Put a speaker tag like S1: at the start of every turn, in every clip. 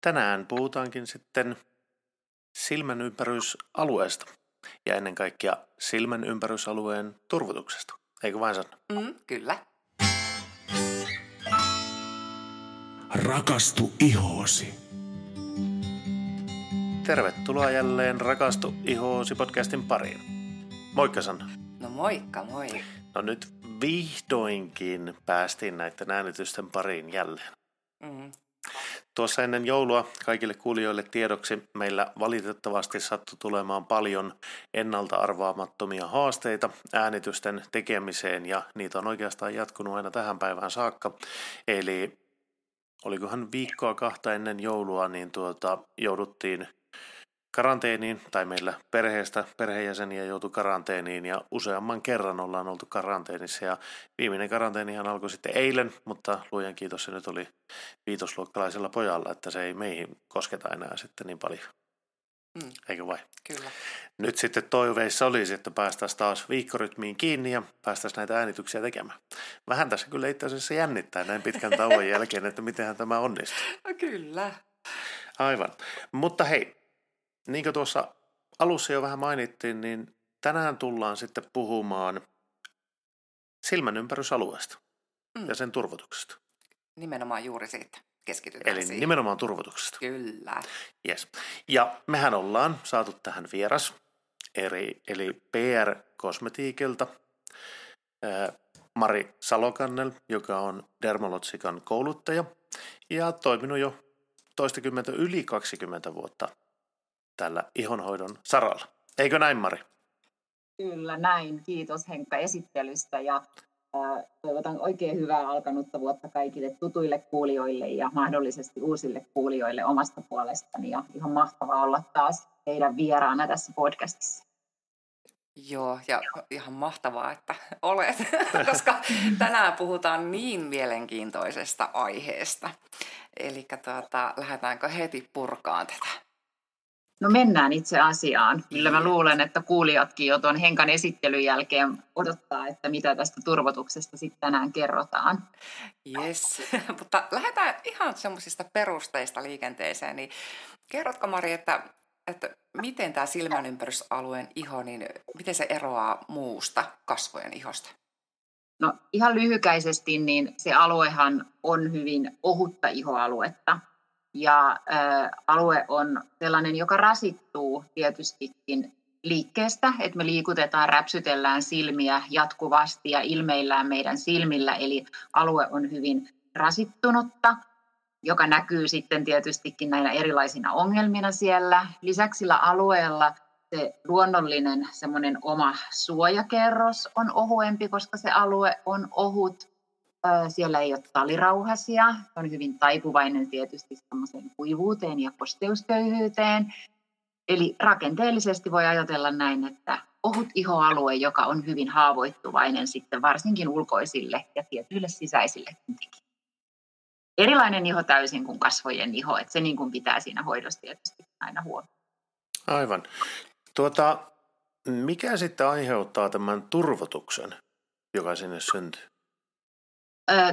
S1: Tänään puhutaankin sitten silmänympärysalueesta ja ennen kaikkea silmänympärysalueen turvotuksesta. Eikö vain Sanna?
S2: Mm, kyllä.
S3: Rakastu ihoosi.
S1: Tervetuloa jälleen Rakastu ihoosi podcastin pariin. Moikka Sanna.
S2: No moikka, moi.
S1: No nyt vihdoinkin päästiin näiden äänitysten pariin jälleen.
S2: Mm.
S1: Tuossa ennen joulua kaikille kuulijoille tiedoksi meillä valitettavasti sattui tulemaan paljon ennalta arvaamattomia haasteita äänitysten tekemiseen ja niitä on oikeastaan jatkunut aina tähän päivään saakka. Eli olikohan viikkoa kahta ennen joulua, niin tuota, jouduttiin karanteeniin, tai meillä perheestä perheenjäseniä joutui karanteeniin ja useamman kerran ollaan oltu karanteenissa ja viimeinen karanteenihan alkoi sitten eilen, mutta luojan kiitos se nyt oli viitosluokkalaisella pojalla, että se ei meihin kosketa enää sitten niin paljon. Mm. Eikö vai?
S2: Kyllä.
S1: Nyt sitten toiveissa olisi, että päästäisiin taas viikkorytmiin kiinni ja päästäisiin näitä äänityksiä tekemään. Vähän tässä kyllä itse asiassa jännittää näin pitkän tauon jälkeen, että mitenhän tämä onnistuu.
S2: No kyllä.
S1: Aivan. Mutta hei, niin kuin tuossa alussa jo vähän mainittiin, niin tänään tullaan sitten puhumaan silmänympärysalueesta mm. ja sen turvotuksesta.
S2: Nimenomaan juuri siitä keskitytään
S1: Eli
S2: siihen.
S1: nimenomaan turvotuksesta.
S2: Kyllä.
S1: Yes. Ja mehän ollaan saatu tähän vieras, eri, eli PR Kosmetiikilta, Mari Salokannel, joka on Dermalotsikan kouluttaja ja toiminut jo toistakymmentä yli 20 vuotta tällä ihonhoidon saralla. Eikö näin, Mari?
S4: Kyllä näin. Kiitos Henkka esittelystä ja toivotan oikein hyvää alkanutta vuotta kaikille tutuille kuulijoille ja mahdollisesti uusille kuulijoille omasta puolestani. Ja ihan mahtavaa olla taas teidän vieraana tässä podcastissa.
S2: Joo, ja ihan mahtavaa, että olet, koska tänään puhutaan niin mielenkiintoisesta aiheesta. Eli tuota, lähdetäänkö heti purkaan tätä?
S4: No mennään itse asiaan. Kyllä mä luulen, että kuulijatkin jo tuon Henkan esittelyn jälkeen odottaa, että mitä tästä turvotuksesta sitten tänään kerrotaan.
S2: Yes, mutta lähdetään ihan semmoisista perusteista liikenteeseen. Niin kerrotko Mari, että, että miten tämä silmänympärysalueen iho, niin miten se eroaa muusta kasvojen ihosta?
S4: No ihan lyhykäisesti, niin se aluehan on hyvin ohutta ihoaluetta ja alue on sellainen, joka rasittuu tietystikin liikkeestä, että me liikutetaan, räpsytellään silmiä jatkuvasti ja ilmeillään meidän silmillä, eli alue on hyvin rasittunutta, joka näkyy sitten tietystikin näinä erilaisina ongelmina siellä. Lisäksi sillä alueella se luonnollinen semmoinen oma suojakerros on ohuempi, koska se alue on ohut siellä ei ole talirauhasia, on hyvin taipuvainen tietysti semmoiseen kuivuuteen ja kosteusköyhyyteen. Eli rakenteellisesti voi ajatella näin, että ohut ihoalue, joka on hyvin haavoittuvainen sitten varsinkin ulkoisille ja tietyille sisäisille Erilainen iho täysin kuin kasvojen iho, että se niin kuin pitää siinä hoidossa tietysti aina huomioon.
S1: Aivan. Tuota, mikä sitten aiheuttaa tämän turvotuksen, joka sinne syntyy?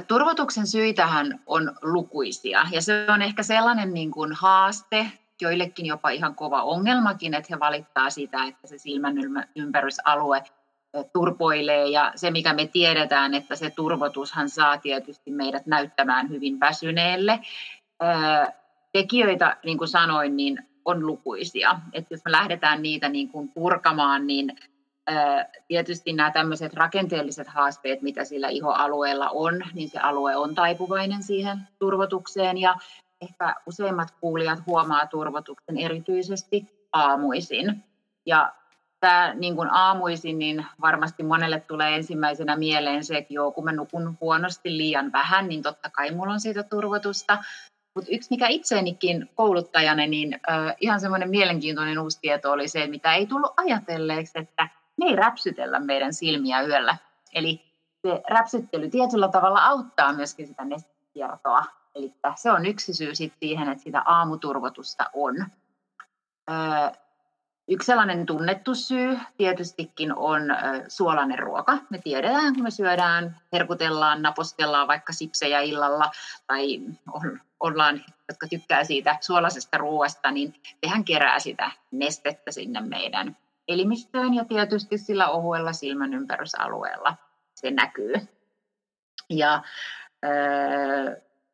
S4: Turvotuksen syitähän on lukuisia ja se on ehkä sellainen niin kuin haaste, joillekin jopa ihan kova ongelmakin, että he valittaa sitä, että se silmän ympärysalue turpoilee ja se mikä me tiedetään, että se turvotushan saa tietysti meidät näyttämään hyvin väsyneelle. Tekijöitä, niin kuin sanoin, niin on lukuisia. Että jos me lähdetään niitä niin kuin purkamaan, niin Tietysti nämä tämmöiset rakenteelliset haasteet, mitä sillä ihoalueella on, niin se alue on taipuvainen siihen turvotukseen ja ehkä useimmat kuulijat huomaa turvotuksen erityisesti aamuisin. Ja tämä niin kuin aamuisin, niin varmasti monelle tulee ensimmäisenä mieleen se, että joo, kun mä nukun huonosti liian vähän, niin totta kai mulla on siitä turvotusta. Mutta yksi, mikä itseenikin kouluttajana, niin ihan semmoinen mielenkiintoinen uusi tieto oli se, mitä ei tullut ajatelleeksi, että me ei räpsytellä meidän silmiä yöllä. Eli se räpsyttely tietyllä tavalla auttaa myöskin sitä nestekiertoa. Eli se on yksi syy siihen, että sitä aamuturvotusta on. Öö, yksi sellainen tunnettu syy tietystikin on suolainen ruoka. Me tiedetään, kun me syödään, herkutellaan, napostellaan vaikka sipsejä illalla tai ollaan, jotka tykkää siitä suolaisesta ruoasta, niin sehän kerää sitä nestettä sinne meidän elimistöön ja tietysti sillä ohuella silmän ympärysalueella se näkyy. Ja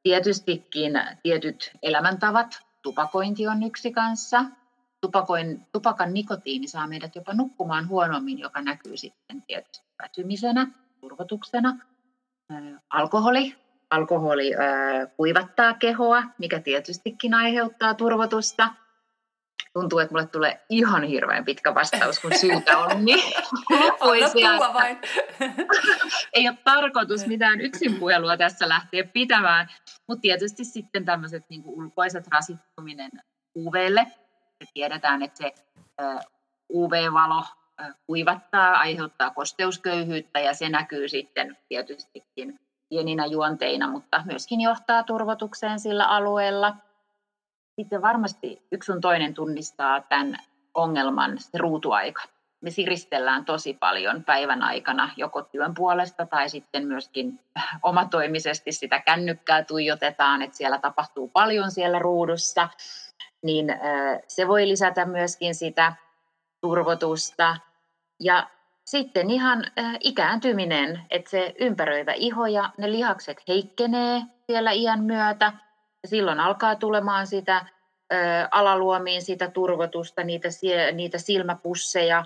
S4: tietystikin tietyt elämäntavat, tupakointi on yksi kanssa. Tupakoin, tupakan nikotiini saa meidät jopa nukkumaan huonommin, joka näkyy sitten tietysti väsymisenä, turvotuksena. Alkoholi. Alkoholi kuivattaa kehoa, mikä tietystikin aiheuttaa turvotusta. Tuntuu, että mulle tulee ihan hirveän pitkä vastaus, kun syytä on niin lukuisia. vain. Ei ole tarkoitus mitään yksinpuhelua tässä lähteä pitämään, mutta tietysti sitten tämmöiset niin ulkoiset rasittuminen UVlle. Me tiedetään, että se UV-valo kuivattaa, aiheuttaa kosteusköyhyyttä ja se näkyy sitten tietystikin pieninä juonteina, mutta myöskin johtaa turvotukseen sillä alueella. Sitten varmasti yksi sun toinen tunnistaa tämän ongelman, se ruutuaika. Me siristellään tosi paljon päivän aikana joko työn puolesta tai sitten myöskin omatoimisesti sitä kännykkää tuijotetaan, että siellä tapahtuu paljon siellä ruudussa. Niin se voi lisätä myöskin sitä turvotusta. Ja sitten ihan ikääntyminen, että se ympäröivä iho ja ne lihakset heikkenee siellä iän myötä. Silloin alkaa tulemaan sitä alaluomiin sitä turvotusta, niitä, niitä silmäpusseja.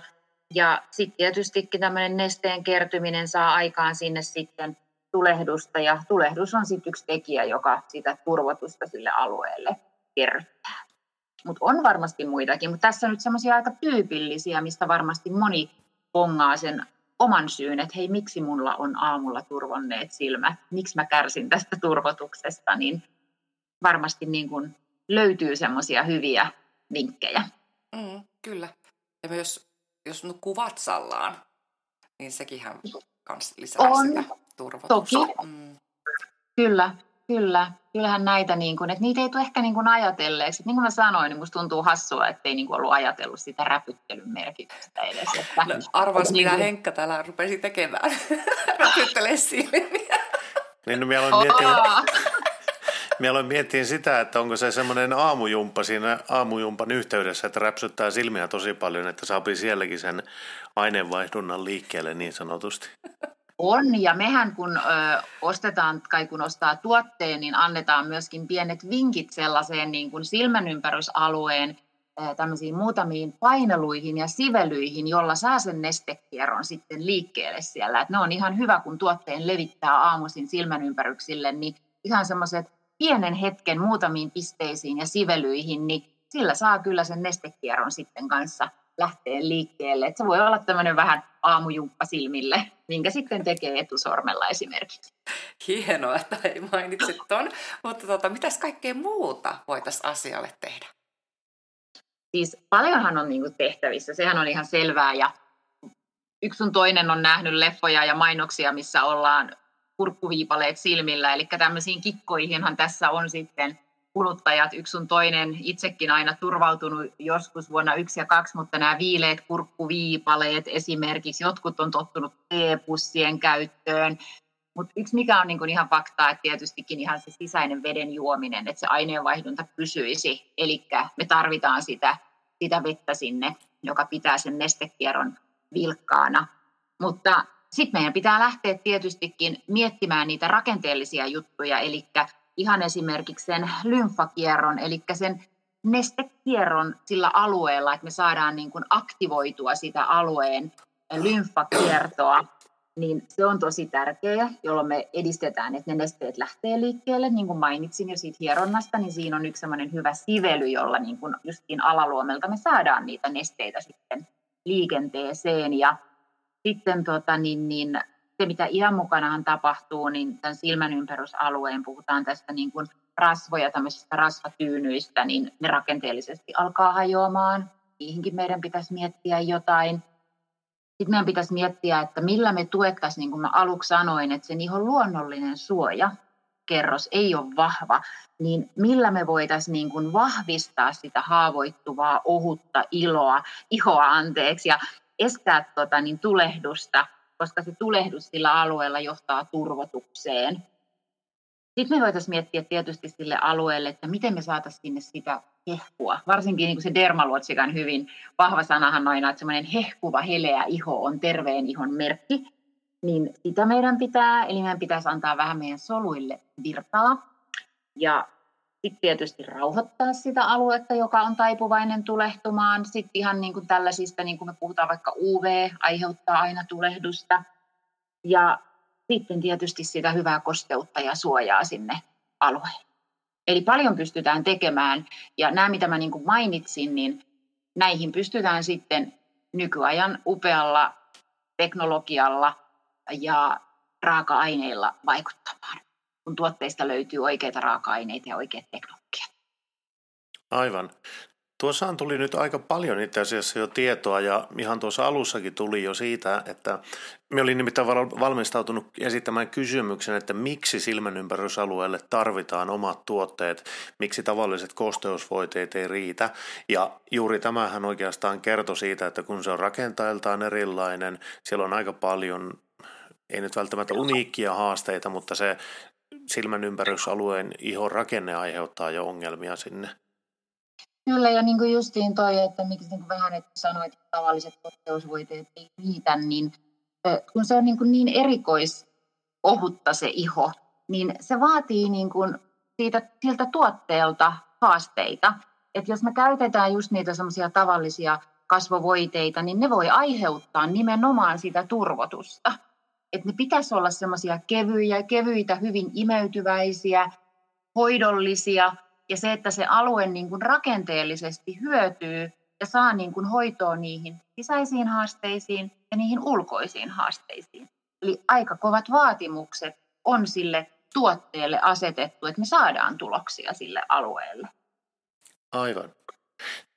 S4: Ja sitten tietystikin tämmöinen nesteen kertyminen saa aikaan sinne sitten tulehdusta. Ja tulehdus on sitten yksi tekijä, joka sitä turvotusta sille alueelle kerryttää. Mutta on varmasti muitakin, mutta tässä on nyt semmoisia aika tyypillisiä, mistä varmasti moni pongaa sen oman syyn, että hei, miksi mulla on aamulla turvonneet silmät, miksi mä kärsin tästä turvotuksesta, niin varmasti niin kuin löytyy semmoisia hyviä vinkkejä.
S2: Mm, kyllä. Ja myös jos nukkuu vatsallaan, niin sekinhän kans lisää on, sitä turvotusta.
S4: Toki. Mm. Kyllä, Kyllä, kyllähän näitä, niin kuin, että niitä ei tule ehkä niin kuin ajatelleeksi. Niin kuin mä sanoin, niin musta tuntuu hassua, että ei niin kuin ollut ajatellut sitä räpyttelyn merkitystä edes. Että,
S2: no, arvas, mitä niin Henkka täällä rupesi tekemään. Räpyttelee silmiä.
S1: Niin, no, mä aloin miettiä, mä aloin miettiä sitä, että onko se semmoinen aamujumppa siinä aamujumpan yhteydessä, että räpsyttää silmiä tosi paljon, että saapii sielläkin sen aineenvaihdunnan liikkeelle niin sanotusti.
S4: On, ja mehän kun ö, ostetaan, tai kun ostaa tuotteen, niin annetaan myöskin pienet vinkit sellaiseen niin kuin silmänympärysalueen tämmöisiin muutamiin paineluihin ja sivelyihin, jolla saa sen nestekierron sitten liikkeelle siellä. Et ne on ihan hyvä, kun tuotteen levittää aamuisin silmänympäryksille, niin ihan semmoiset pienen hetken muutamiin pisteisiin ja sivelyihin, niin sillä saa kyllä sen nestekierron sitten kanssa lähteä liikkeelle. Et se voi olla tämmöinen vähän aamujumppa silmille, minkä sitten tekee etusormella esimerkiksi.
S2: Hienoa, että ei mainitsit ton. Mutta tota, mitäs kaikkea muuta voitaisiin asialle tehdä?
S4: Siis paljonhan on niinku tehtävissä, sehän on ihan selvää. Ja yksi sun toinen on nähnyt leffoja ja mainoksia, missä ollaan kurkkuviipaleet silmillä. Eli tämmöisiin kikkoihinhan tässä on sitten kuluttajat, yksi sun toinen, itsekin aina turvautunut joskus vuonna yksi ja kaksi, mutta nämä viileet kurkkuviipaleet esimerkiksi, jotkut on tottunut teepussien käyttöön, mutta yksi mikä on niin kuin ihan faktaa, että tietystikin ihan se sisäinen veden juominen, että se aineenvaihdunta pysyisi, eli me tarvitaan sitä, sitä vettä sinne, joka pitää sen nestekierron vilkkaana. Mutta sitten meidän pitää lähteä tietystikin miettimään niitä rakenteellisia juttuja, eli ihan esimerkiksi sen lymfakierron, eli sen nestekierron sillä alueella, että me saadaan niin kuin aktivoitua sitä alueen lymfakiertoa, niin se on tosi tärkeää, jolloin me edistetään, että ne nesteet lähtee liikkeelle. Niin kuin mainitsin jo siitä hieronnasta, niin siinä on yksi sellainen hyvä sively, jolla niin kuin justiin alaluomelta me saadaan niitä nesteitä sitten liikenteeseen. Ja sitten tota, niin, niin se, mitä iän mukanahan tapahtuu, niin tämän silmän ympärysalueen puhutaan tästä niin kuin rasvoja, tämmöisistä rasvatyynyistä, niin ne rakenteellisesti alkaa hajoamaan. Niihinkin meidän pitäisi miettiä jotain. Sitten meidän pitäisi miettiä, että millä me tuettaisiin, niin kuin mä aluksi sanoin, että se ihon luonnollinen suoja, kerros ei ole vahva, niin millä me voitaisiin niin kuin vahvistaa sitä haavoittuvaa, ohutta iloa, ihoa anteeksi ja estää tota, niin tulehdusta – koska se tulehdus sillä alueella johtaa turvotukseen. sitten me voitaisiin miettiä tietysti sille alueelle, että miten me saataisiin sinne sitä hehkua. Varsinkin niin kuin se dermaluotsikan hyvin vahva sanahan aina, että semmoinen hehkuva, heleä iho on terveen ihon merkki. Niin sitä meidän pitää, eli meidän pitäisi antaa vähän meidän soluille virtaa. Ja sitten tietysti rauhoittaa sitä aluetta, joka on taipuvainen tulehtumaan. Sitten ihan niin kuin tällaisista, niin kuin me puhutaan vaikka UV, aiheuttaa aina tulehdusta. Ja sitten tietysti sitä hyvää kosteutta ja suojaa sinne alueelle. Eli paljon pystytään tekemään, ja nämä mitä mä niin kuin mainitsin, niin näihin pystytään sitten nykyajan upealla teknologialla ja raaka-aineilla vaikuttamaan, kun tuotteista löytyy oikeita raaka-aineita ja oikeat teknologiat.
S1: Aivan. Tuossaan tuli nyt aika paljon itse asiassa jo tietoa ja ihan tuossa alussakin tuli jo siitä, että me olin nimittäin valmistautunut esittämään kysymyksen, että miksi silmänympärysalueelle tarvitaan omat tuotteet, miksi tavalliset kosteusvoiteet ei riitä. Ja juuri tämähän oikeastaan kertoi siitä, että kun se on rakentajaltaan erilainen, siellä on aika paljon, ei nyt välttämättä uniikkia haasteita, mutta se silmänympärysalueen ihon rakenne aiheuttaa jo ongelmia sinne.
S4: Kyllä, ja niin kuin justiin toi, että miksi niin kuin vähän että sanoit, että tavalliset kosteusvoiteet ei riitä, niin kun se on niin, kuin niin erikoisohutta se iho, niin se vaatii niin kuin siitä, siltä tuotteelta haasteita. Että jos me käytetään just niitä semmoisia tavallisia kasvovoiteita, niin ne voi aiheuttaa nimenomaan sitä turvotusta. Että ne pitäisi olla semmoisia kevyitä, kevyitä, hyvin imeytyväisiä, hoidollisia – ja se, että se alue niin kuin rakenteellisesti hyötyy ja saa niin kuin hoitoa niihin sisäisiin haasteisiin ja niihin ulkoisiin haasteisiin. Eli aika kovat vaatimukset on sille tuotteelle asetettu, että me saadaan tuloksia sille alueelle.
S1: Aivan.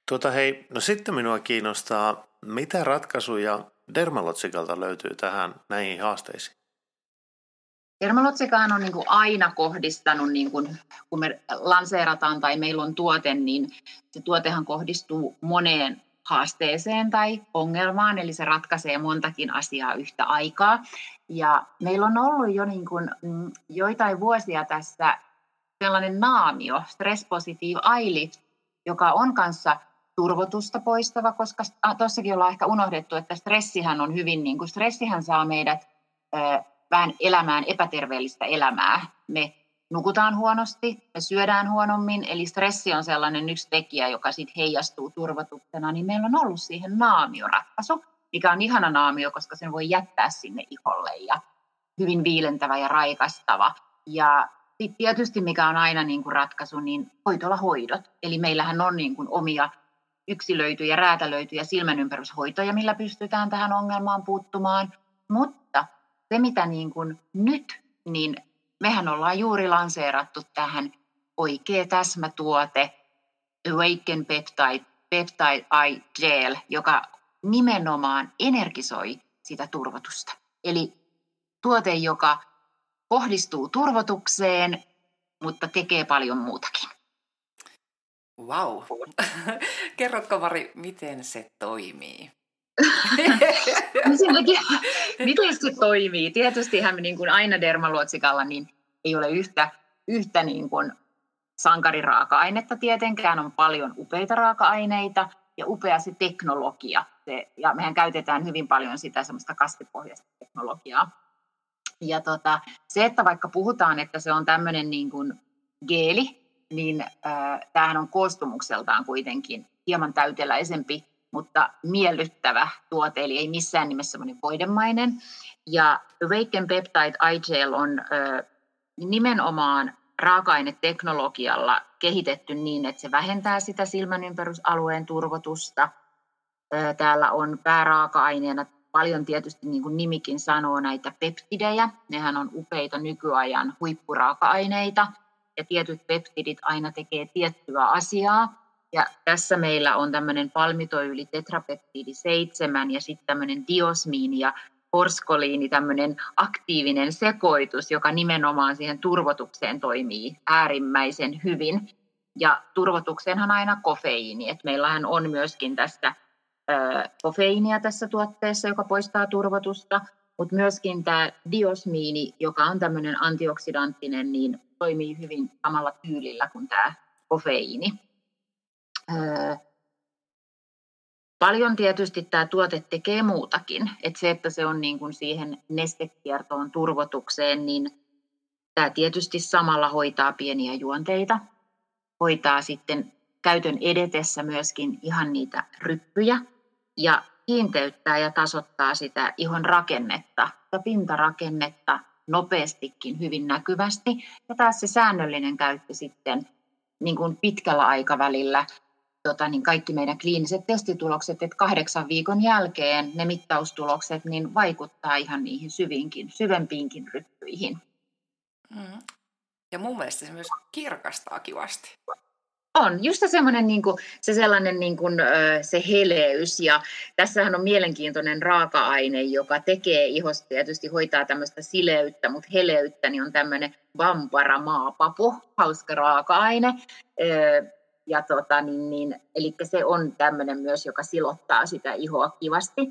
S1: Tuota hei, no sitten minua kiinnostaa, mitä ratkaisuja Dermalotsikalta löytyy tähän näihin haasteisiin?
S4: Dermalotsikaan on niin kuin aina kohdistanut, niin kuin, kun me lanseerataan tai meillä on tuote, niin se tuotehan kohdistuu moneen haasteeseen tai ongelmaan, eli se ratkaisee montakin asiaa yhtä aikaa. Ja meillä on ollut jo niin kuin, mm, joitain vuosia tässä sellainen naamio, Stress Positive Eyelift, joka on kanssa turvotusta poistava, koska tuossakin ollaan ehkä unohdettu, että stressihän on hyvin, niin kuin stressihän saa meidät vähän elämään epäterveellistä elämää. Me nukutaan huonosti, me syödään huonommin, eli stressi on sellainen yksi tekijä, joka sitten heijastuu turvatuksena, niin meillä on ollut siihen naamioratkaisu, mikä on ihana naamio, koska sen voi jättää sinne iholle ja hyvin viilentävä ja raikastava. Ja sitten tietysti, mikä on aina niin kuin ratkaisu, niin hoitolahoidot. Eli meillähän on niin kuin omia yksilöityjä, räätälöityjä silmänympäryshoitoja, millä pystytään tähän ongelmaan puuttumaan. Mutta se, mitä niin kuin nyt, niin mehän ollaan juuri lanseerattu tähän oikea täsmätuote, Awaken Peptide, Peptide Eye Gel, joka nimenomaan energisoi sitä turvotusta. Eli tuote, joka kohdistuu turvotukseen, mutta tekee paljon muutakin.
S2: Wow. Kerrotko Mari, miten se toimii?
S4: miten se toimii? Tietystihän me niin kuin aina dermaluotsikalla niin ei ole yhtä, yhtä niin kuin sankariraaka-ainetta tietenkään, on paljon upeita raaka-aineita ja upea se teknologia. Se, ja mehän käytetään hyvin paljon sitä semmoista kasvipohjaista teknologiaa. Ja tota, se, että vaikka puhutaan, että se on tämmöinen niin kuin geeli, niin äh, tämähän on koostumukseltaan kuitenkin hieman täyteläisempi mutta miellyttävä tuote, eli ei missään nimessä semmoinen voidemainen. Ja Awaken Peptide Gel on ö, nimenomaan raaka-aineteknologialla kehitetty niin, että se vähentää sitä silmänympärysalueen turvotusta. Ö, täällä on pääraaka-aineena paljon tietysti, niin kuin nimikin sanoo, näitä peptidejä. Nehän on upeita nykyajan huippuraaka-aineita. Ja tietyt peptidit aina tekee tiettyä asiaa. Ja tässä meillä on tämmöinen palmitoyli tetrapeptiidi 7 ja sitten tämmöinen diosmiini ja porskoliini, tämmöinen aktiivinen sekoitus, joka nimenomaan siihen turvotukseen toimii äärimmäisen hyvin. Ja turvotukseenhan aina kofeiini, että meillähän on myöskin tästä ö, kofeiinia tässä tuotteessa, joka poistaa turvotusta, mutta myöskin tämä diosmiini, joka on tämmöinen antioksidanttinen, niin toimii hyvin samalla tyylillä kuin tämä kofeiini. Öö, paljon tietysti tämä tuote tekee muutakin. että se, että se on niin kuin siihen nestekiertoon turvotukseen, niin tämä tietysti samalla hoitaa pieniä juonteita, hoitaa sitten käytön edetessä myöskin ihan niitä ryppyjä ja kiinteyttää ja tasoittaa sitä ihon rakennetta, sitä pintarakennetta nopeastikin hyvin näkyvästi. Ja taas se säännöllinen käyttö sitten niin kuin pitkällä aikavälillä, tota, niin kaikki meidän kliiniset testitulokset, että kahdeksan viikon jälkeen ne mittaustulokset niin vaikuttaa ihan niihin syvinkin, syvempiinkin ryppyihin.
S2: Mm. Ja mun mielestä se myös kirkastaa kivasti.
S4: On, just semmoinen niin kuin, se sellainen niin kuin, se heleys ja tässähän on mielenkiintoinen raaka-aine, joka tekee ihosta tietysti hoitaa tämmöistä sileyttä, mutta heleyttä niin on tämmöinen vampara maapapu, hauska raaka-aine. Ja tota, niin, niin, eli se on tämmöinen myös, joka silottaa sitä ihoa kivasti.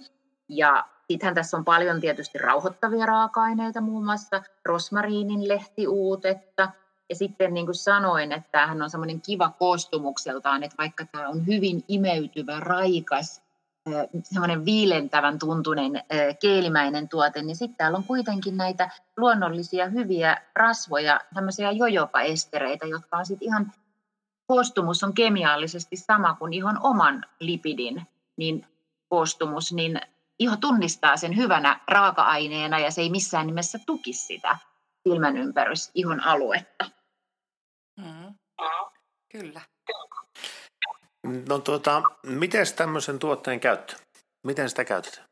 S4: Ja sittenhän tässä on paljon tietysti rauhoittavia raaka-aineita, muun muassa rosmariinin lehtiuutetta, ja sitten niin kuin sanoin, että tämähän on semmoinen kiva koostumukseltaan, että vaikka tämä on hyvin imeytyvä, raikas, semmoinen viilentävän tuntunen keelimäinen tuote, niin sitten täällä on kuitenkin näitä luonnollisia hyviä rasvoja, tämmöisiä jojopaestereitä, jotka on sitten ihan, koostumus on kemiallisesti sama kuin ihon oman lipidin niin koostumus, niin iho tunnistaa sen hyvänä raaka-aineena ja se ei missään nimessä tuki sitä silmän ympärys ihon aluetta.
S2: Kyllä.
S1: No tuota, miten tämmöisen tuotteen käyttö? Miten sitä käytetään?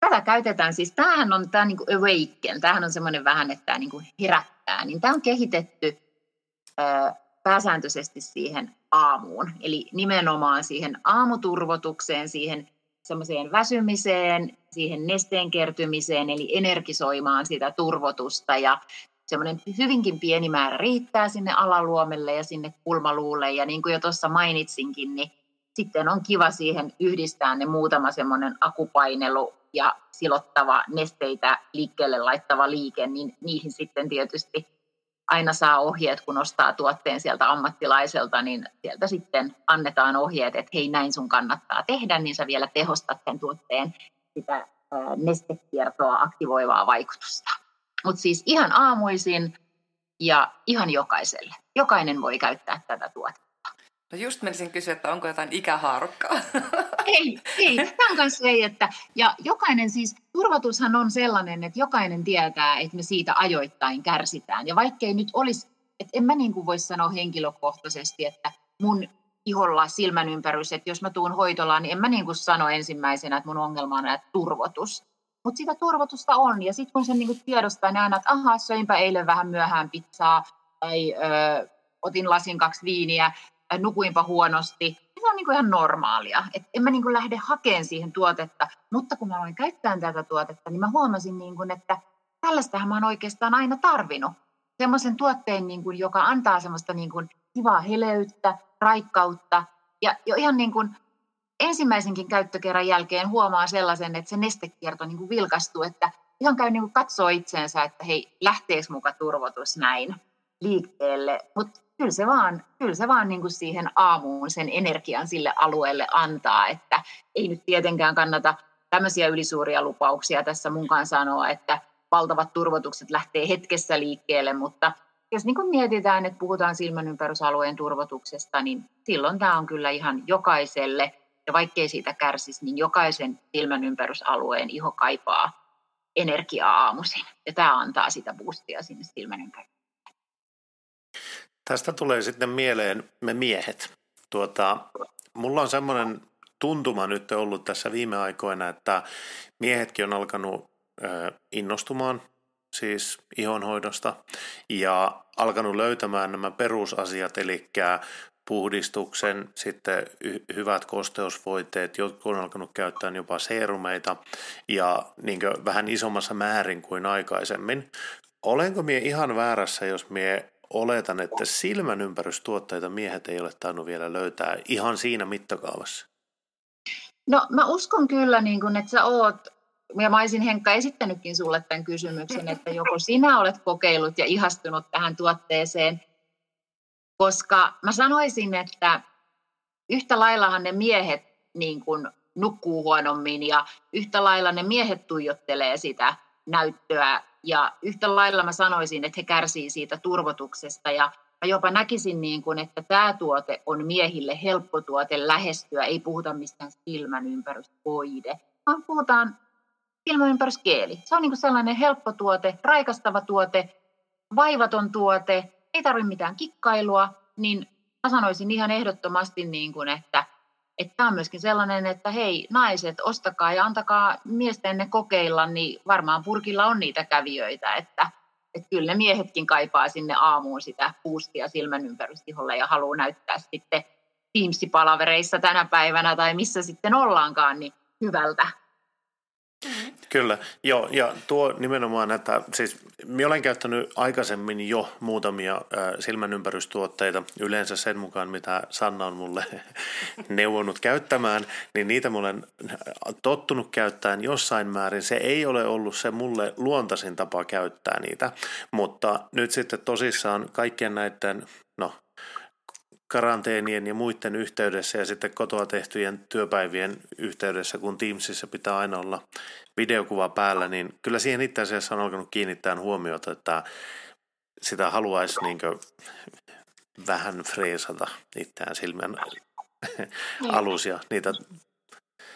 S4: Tätä käytetään siis, tämähän on tämä niin awaken, tämähän on semmoinen vähän, että tämä niin herättää, niin tämä on kehitetty ö, pääsääntöisesti siihen aamuun, eli nimenomaan siihen aamuturvotukseen, siihen semmoiseen väsymiseen, siihen nesteen kertymiseen, eli energisoimaan sitä turvotusta ja semmoinen hyvinkin pieni määrä riittää sinne alaluomelle ja sinne kulmaluulle. Ja niin kuin jo tuossa mainitsinkin, niin sitten on kiva siihen yhdistää ne muutama semmoinen akupainelu ja silottava nesteitä liikkeelle laittava liike, niin niihin sitten tietysti aina saa ohjeet, kun ostaa tuotteen sieltä ammattilaiselta, niin sieltä sitten annetaan ohjeet, että hei näin sun kannattaa tehdä, niin sä vielä tehostat tämän tuotteen sitä nestekiertoa aktivoivaa vaikutusta. Mutta siis ihan aamuisin ja ihan jokaiselle. Jokainen voi käyttää tätä tuotetta.
S2: No just menisin kysyä, että onko jotain ikähaarukkaa?
S4: Ei, ei. Tämä on kanssa ei, että ja jokainen siis, turvatushan on sellainen, että jokainen tietää, että me siitä ajoittain kärsitään. Ja vaikkei nyt olisi, että en mä niin kuin voi sanoa henkilökohtaisesti, että mun iholla silmän ympärys, että jos mä tuun hoitolaan, niin en mä niin kuin sano ensimmäisenä, että mun ongelma on että turvotus. Mutta sitä turvotusta on, ja sitten kun sen niin tiedostaa, niin aina, että aha, söinpä eilen vähän myöhään pizzaa, tai ö, otin lasin kaksi viiniä, nukuinpa huonosti, se on niin kuin ihan normaalia. Et en mä niin kuin lähde hakemaan siihen tuotetta, mutta kun mä aloin käyttää tätä tuotetta, niin mä huomasin, niin kuin, että tällaistähän mä oon oikeastaan aina tarvinnut. Semmoisen tuotteen, niin kuin, joka antaa semmoista niin kuin, kivaa heleyttä, raikkautta, ja jo ihan niin kuin ensimmäisenkin käyttökerran jälkeen huomaa sellaisen, että se nestekierto niin kuin vilkastuu, että ihan käy niin kuin katsoo itseensä, että hei, lähteekö muka turvotus näin liikkeelle. Mutta kyllä se vaan, kyllä se vaan niin kuin siihen aamuun sen energian sille alueelle antaa, että ei nyt tietenkään kannata tämmöisiä ylisuuria lupauksia tässä munkaan sanoa, että valtavat turvotukset lähtee hetkessä liikkeelle, mutta jos niin kuin mietitään, että puhutaan silmänympärysalueen turvotuksesta, niin silloin tämä on kyllä ihan jokaiselle ja vaikkei siitä kärsisi, niin jokaisen silmänympärysalueen iho kaipaa energiaa aamuisin. Ja tämä antaa sitä boostia sinne silmänympärykseen.
S1: Tästä tulee sitten mieleen me miehet. Tuota, mulla on semmoinen tuntuma nyt ollut tässä viime aikoina, että miehetkin on alkanut innostumaan siis ihonhoidosta ja alkanut löytämään nämä perusasiat, eli puhdistuksen, sitten hyvät kosteusvoiteet, jotkut on alkanut käyttää jopa seerumeita ja niin vähän isommassa määrin kuin aikaisemmin. Olenko mie ihan väärässä, jos mie oletan, että silmän ympärystuotteita miehet ei ole tainnut vielä löytää ihan siinä mittakaavassa?
S4: No mä uskon kyllä, niin kun, että sä oot ja mä olisin Henkka esittänytkin sulle tämän kysymyksen, että joko sinä olet kokeillut ja ihastunut tähän tuotteeseen, koska mä sanoisin, että yhtä laillahan ne miehet niin kuin nukkuu huonommin ja yhtä lailla ne miehet tuijottelee sitä näyttöä. Ja yhtä lailla mä sanoisin, että he kärsii siitä turvotuksesta. Ja mä jopa näkisin niin kuin, että tämä tuote on miehille helppo tuote lähestyä, ei puhuta mistään silmän ympärysvoide, vaan puhutaan silmäympäryskeeli. Se on niin kuin sellainen helppo tuote, raikastava tuote, vaivaton tuote, ei tarvitse mitään kikkailua, niin mä sanoisin ihan ehdottomasti, niin kuin, että että tämä on myöskin sellainen, että hei naiset, ostakaa ja antakaa miestenne kokeilla, niin varmaan purkilla on niitä kävijöitä, että, että kyllä ne miehetkin kaipaa sinne aamuun sitä puustia silmän ympärystiholle ja haluaa näyttää sitten Teams-palavereissa tänä päivänä tai missä sitten ollaankaan, niin hyvältä.
S1: Kyllä, joo, ja tuo nimenomaan, että siis minä olen käyttänyt aikaisemmin jo muutamia äh, silmänympärystuotteita, yleensä sen mukaan, mitä Sanna on mulle neuvonut käyttämään, niin niitä mä olen tottunut käyttämään jossain määrin. Se ei ole ollut se mulle luontaisin tapa käyttää niitä, mutta nyt sitten tosissaan kaikkien näiden, no karanteenien ja muiden yhteydessä ja sitten kotoa tehtyjen työpäivien yhteydessä, kun Teamsissa pitää aina olla videokuva päällä, niin kyllä siihen itse asiassa on alkanut kiinnittää huomiota, että sitä haluaisi niin vähän freesata itseään silmän niin. alus ja niitä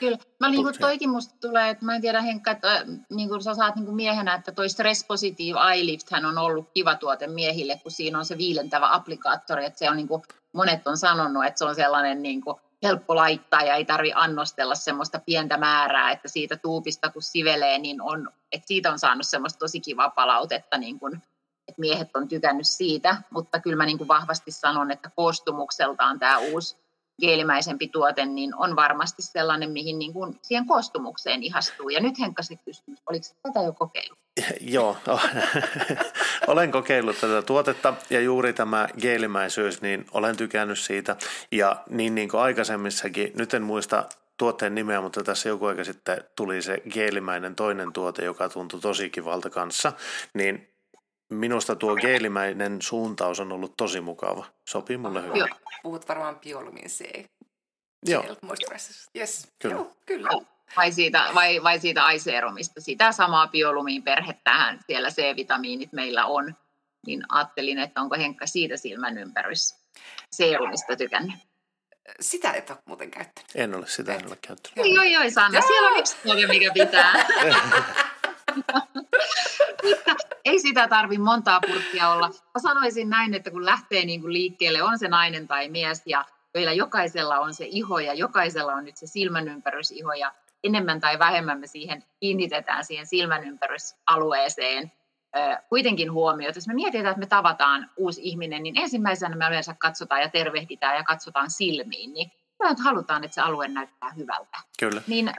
S4: Kyllä. Mä niin kuin toikin musta tulee, että mä en tiedä Henkka, että äh, niin kuin sä saat niin kuin miehenä, että toi Stress Positive Eye Lift hän on ollut kiva tuote miehille, kun siinä on se viilentävä applikaattori, että se on niin kuin, monet on sanonut, että se on sellainen niin kuin, helppo laittaa ja ei tarvi annostella semmoista pientä määrää, että siitä tuupista kun sivelee, niin on, että siitä on saanut semmoista tosi kivaa palautetta, niin kuin, että miehet on tykännyt siitä, mutta kyllä mä niin kuin vahvasti sanon, että koostumukseltaan tämä uusi geelimäisempi tuote, niin on varmasti sellainen, mihin niin kuin siihen koostumukseen ihastuu. Ja nyt Henkka se kysymys, oliko tätä jo kokeillut?
S1: Joo, olen kokeillut tätä tuotetta ja juuri tämä geelimäisyys, niin olen tykännyt siitä. Ja niin, niin kuin aikaisemmissakin, nyt en muista tuotteen nimeä, mutta tässä joku aika sitten tuli se geelimäinen toinen tuote, joka tuntui tosi kivalta kanssa, niin minusta tuo geelimäinen suuntaus on ollut tosi mukava. Sopii mulle hyvin. Joo.
S2: Puhut varmaan biolumin C.
S1: Joo.
S2: Yes.
S1: Kyllä.
S2: Joo, kyllä.
S4: Vai siitä, vai, vai siitä aiseeromista. Sitä samaa biolumin perhettähän siellä C-vitamiinit meillä on. Niin ajattelin, että onko Henkka siitä silmän ympärys seerumista tykännyt.
S2: Sitä et ole muuten käyttänyt.
S1: En ole, sitä en ole käyttänyt.
S4: Joo, joo, joo Sanna, joo. siellä on yksi tuote, mikä pitää. Mutta ei sitä tarvi montaa purkkia olla. Mä sanoisin näin, että kun lähtee niin kuin liikkeelle, on se nainen tai mies ja meillä jokaisella on se iho ja jokaisella on nyt se silmänympärysiho ja enemmän tai vähemmän me siihen kiinnitetään siihen silmänympärysalueeseen kuitenkin huomioon. Jos me mietitään, että me tavataan uusi ihminen, niin ensimmäisenä me yleensä katsotaan ja tervehditään ja katsotaan silmiin, niin me halutaan, että se alue näyttää hyvältä.
S1: Kyllä.
S4: Niin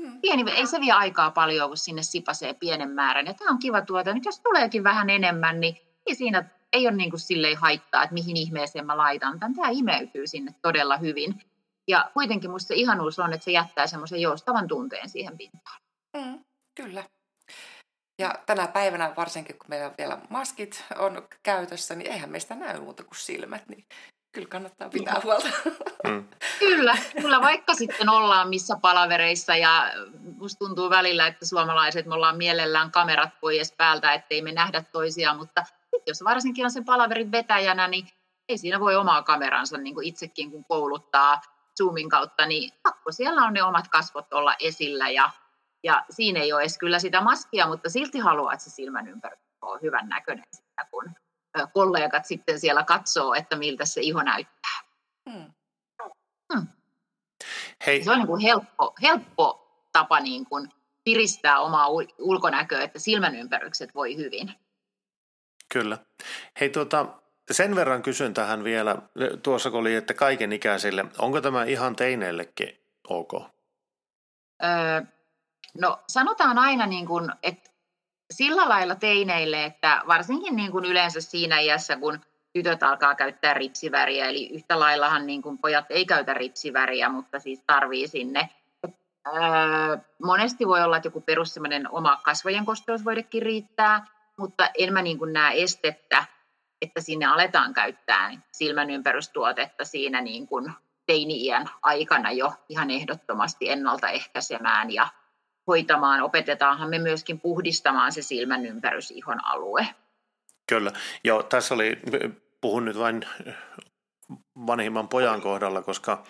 S4: Mm. Pieni, ei se vie aikaa paljon, kun sinne sipasee pienen määrän. Ja tämä on kiva tuote. Nyt jos tuleekin vähän enemmän, niin ei siinä ei ole niin kuin silleen haittaa, että mihin ihmeeseen mä laitan tämän. Tämä imeytyy sinne todella hyvin. Ja kuitenkin musta se ihanuus on, että se jättää semmoisen joustavan tunteen siihen pintaan.
S2: Mm, kyllä. Ja tänä päivänä, varsinkin kun meillä vielä maskit on käytössä, niin eihän meistä näy muuta kuin silmät. Niin kyllä kannattaa pitää huolta.
S4: Mm. Kyllä, kyllä, vaikka sitten ollaan missä palavereissa ja musta tuntuu välillä, että suomalaiset me ollaan mielellään kamerat pois päältä, ettei me nähdä toisiaan, mutta jos varsinkin on sen palaverin vetäjänä, niin ei siinä voi omaa kameransa niin kuin itsekin kun kouluttaa Zoomin kautta, niin pakko siellä on ne omat kasvot olla esillä ja, ja siinä ei ole edes kyllä sitä maskia, mutta silti haluaa, että se silmän ympäristö on hyvän näköinen sitä, kun kollegat sitten siellä katsoo, että miltä se iho näyttää. Hmm. Hmm. Hei. Se on niin kuin helppo, helppo tapa niin kuin piristää omaa ulkonäköä, että silmänympärykset voi hyvin.
S1: Kyllä. Hei tuota, sen verran kysyn tähän vielä, tuossa kun oli, että kaiken ikäisille, onko tämä ihan teineillekin ok?
S4: Öö, no sanotaan aina, niin kuin, että sillä lailla teineille, että varsinkin niin kuin yleensä siinä iässä, kun tytöt alkaa käyttää ripsiväriä, eli yhtä laillahan niin kuin pojat ei käytä ripsiväriä, mutta siis tarvii sinne. monesti voi olla, että joku perus oma kasvojen kosteusvoidekin riittää, mutta en mä niin näe estettä, että sinne aletaan käyttää silmän ympärystuotetta siinä niin kuin teini-iän aikana jo ihan ehdottomasti ennaltaehkäisemään ja hoitamaan. Opetetaanhan me myöskin puhdistamaan se silmän ihon alue.
S1: Kyllä. Joo, tässä oli, puhun nyt vain vanhimman pojan kohdalla, koska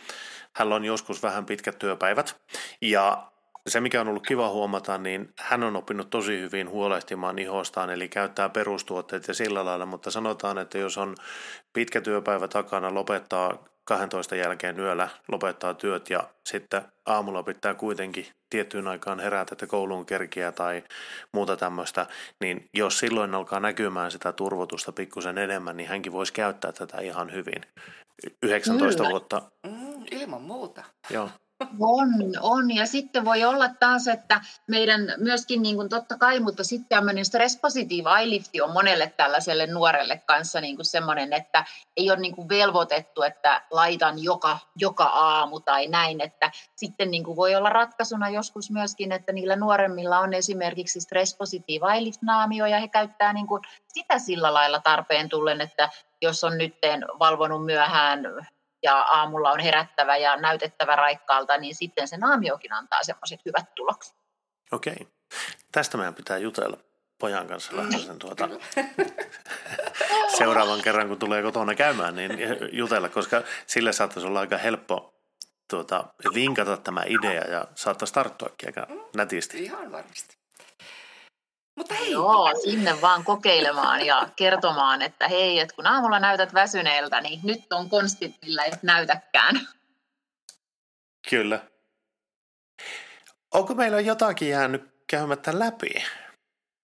S1: hän on joskus vähän pitkät työpäivät. Ja se, mikä on ollut kiva huomata, niin hän on oppinut tosi hyvin huolehtimaan ihostaan, eli käyttää perustuotteet ja sillä lailla, mutta sanotaan, että jos on pitkä työpäivä takana, lopettaa 12 jälkeen yöllä, lopettaa työt ja sitten aamulla pitää kuitenkin tiettyyn aikaan herätä, että kouluun kerkiä tai muuta tämmöistä, niin jos silloin alkaa näkymään sitä turvotusta pikkusen enemmän, niin hänkin voisi käyttää tätä ihan hyvin. 19 Kyllä. vuotta.
S2: Mm, ilman muuta.
S1: Joo.
S4: On, on. Ja sitten voi olla taas, että meidän myöskin niin kuin totta kai, mutta sitten tämmöinen stress-positiiva eyelifti on monelle tällaiselle nuorelle kanssa niin kuin semmoinen, että ei ole niin kuin velvoitettu, että laitan joka, joka aamu tai näin, että sitten niin kuin voi olla ratkaisuna joskus myöskin, että niillä nuoremmilla on esimerkiksi stress-positiiva eyelift-naamio ja he käyttää niin kuin sitä sillä lailla tarpeen tullen, että jos on nyt valvonut myöhään ja aamulla on herättävä ja näytettävä raikkaalta, niin sitten se naamiokin antaa semmoiset hyvät tulokset.
S1: Okei. Tästä meidän pitää jutella pojan kanssa sen tuota, seuraavan kerran, kun tulee kotona käymään, niin jutella, koska sille saattaisi olla aika helppo tuota, vinkata tämä idea ja saattaisi tarttuakin aika nätisti.
S2: Ihan varmasti. Mutta hei.
S4: Joo, sinne vaan kokeilemaan ja kertomaan, että hei, että kun aamulla näytät väsyneeltä, niin nyt on konstit, millä et näytäkään.
S1: Kyllä. Onko meillä jotakin jäänyt käymättä läpi?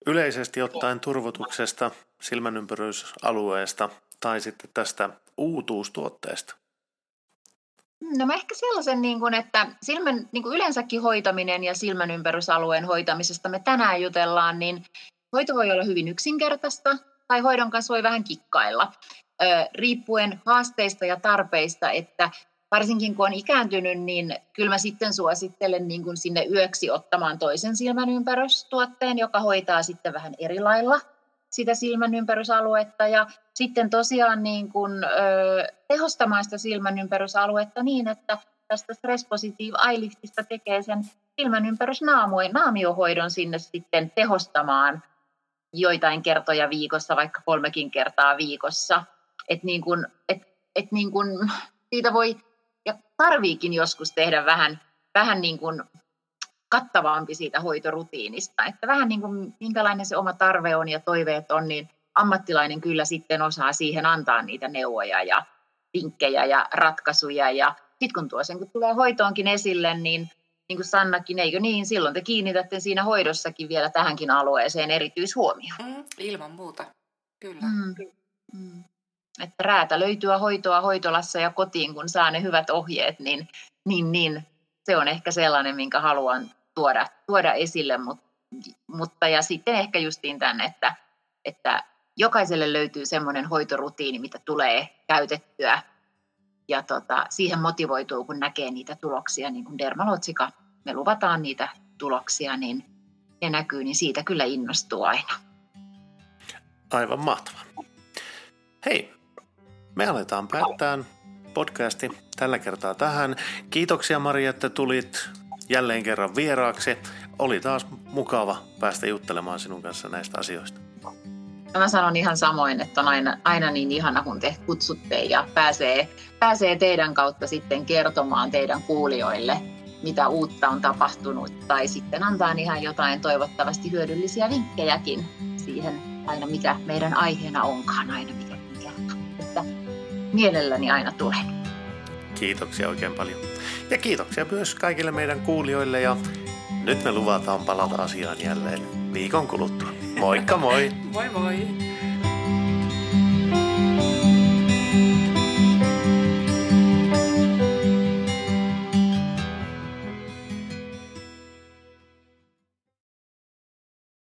S1: Yleisesti ottaen turvotuksesta, silmänympärysalueesta tai sitten tästä uutuustuotteesta?
S4: No mä ehkä sellaisen, niin kuin, että silmän, niin kuin yleensäkin hoitaminen ja silmän ympärysalueen hoitamisesta me tänään jutellaan, niin hoito voi olla hyvin yksinkertaista tai hoidon kanssa voi vähän kikkailla, riippuen haasteista ja tarpeista, että varsinkin kun on ikääntynyt, niin kyllä mä sitten suosittelen niin kuin sinne yöksi ottamaan toisen silmän ympärystuotteen, joka hoitaa sitten vähän eri lailla sitä silmän ympärysaluetta ja sitten tosiaan niin kuin, ö, tehostamaan sitä silmän ympärysaluetta niin, että tästä Stress Positive tekee sen silmän ympärysnaamiohoidon sinne sitten tehostamaan joitain kertoja viikossa, vaikka kolmekin kertaa viikossa. Että niin kuin, et, et niin kuin, siitä voi ja tarviikin joskus tehdä vähän, vähän niin kuin kattavampi siitä hoitorutiinista. Että vähän niin kuin minkälainen se oma tarve on ja toiveet on, niin ammattilainen kyllä sitten osaa siihen antaa niitä neuvoja ja vinkkejä ja ratkaisuja. Ja sitten kun tuo sen kun tulee hoitoonkin esille, niin niin kuin Sannakin, eikö niin, silloin te kiinnitätte siinä hoidossakin vielä tähänkin alueeseen erityishuomioon.
S2: Mm, ilman muuta, kyllä.
S4: Mm, mm. Että räätä löytyä hoitoa hoitolassa ja kotiin, kun saa ne hyvät ohjeet, niin, niin, niin se on ehkä sellainen, minkä haluan tuoda, tuoda esille, mutta, mutta ja sitten ehkä justiin tänne, että, että jokaiselle löytyy semmoinen hoitorutiini, mitä tulee käytettyä ja tota, siihen motivoituu, kun näkee niitä tuloksia, niin kuin Dermalotsika, me luvataan niitä tuloksia, niin ne näkyy, niin siitä kyllä innostuu aina.
S1: Aivan mahtava. Hei, me aletaan päättää podcasti tällä kertaa tähän. Kiitoksia Maria, että tulit jälleen kerran vieraaksi. Oli taas mukava päästä juttelemaan sinun kanssa näistä asioista.
S4: Mä sanon ihan samoin, että on aina, aina niin ihana, kun te kutsutte ja pääsee, pääsee teidän kautta sitten kertomaan teidän kuulijoille, mitä uutta on tapahtunut. Tai sitten antaa ihan jotain toivottavasti hyödyllisiä vinkkejäkin siihen aina, mikä meidän aiheena onkaan, aina mikä. Että mielelläni aina tulen.
S1: Kiitoksia oikein paljon. Ja kiitoksia myös kaikille meidän kuulijoille ja nyt me luvataan palata asiaan jälleen viikon kuluttua. Moikka moi!
S2: moi moi!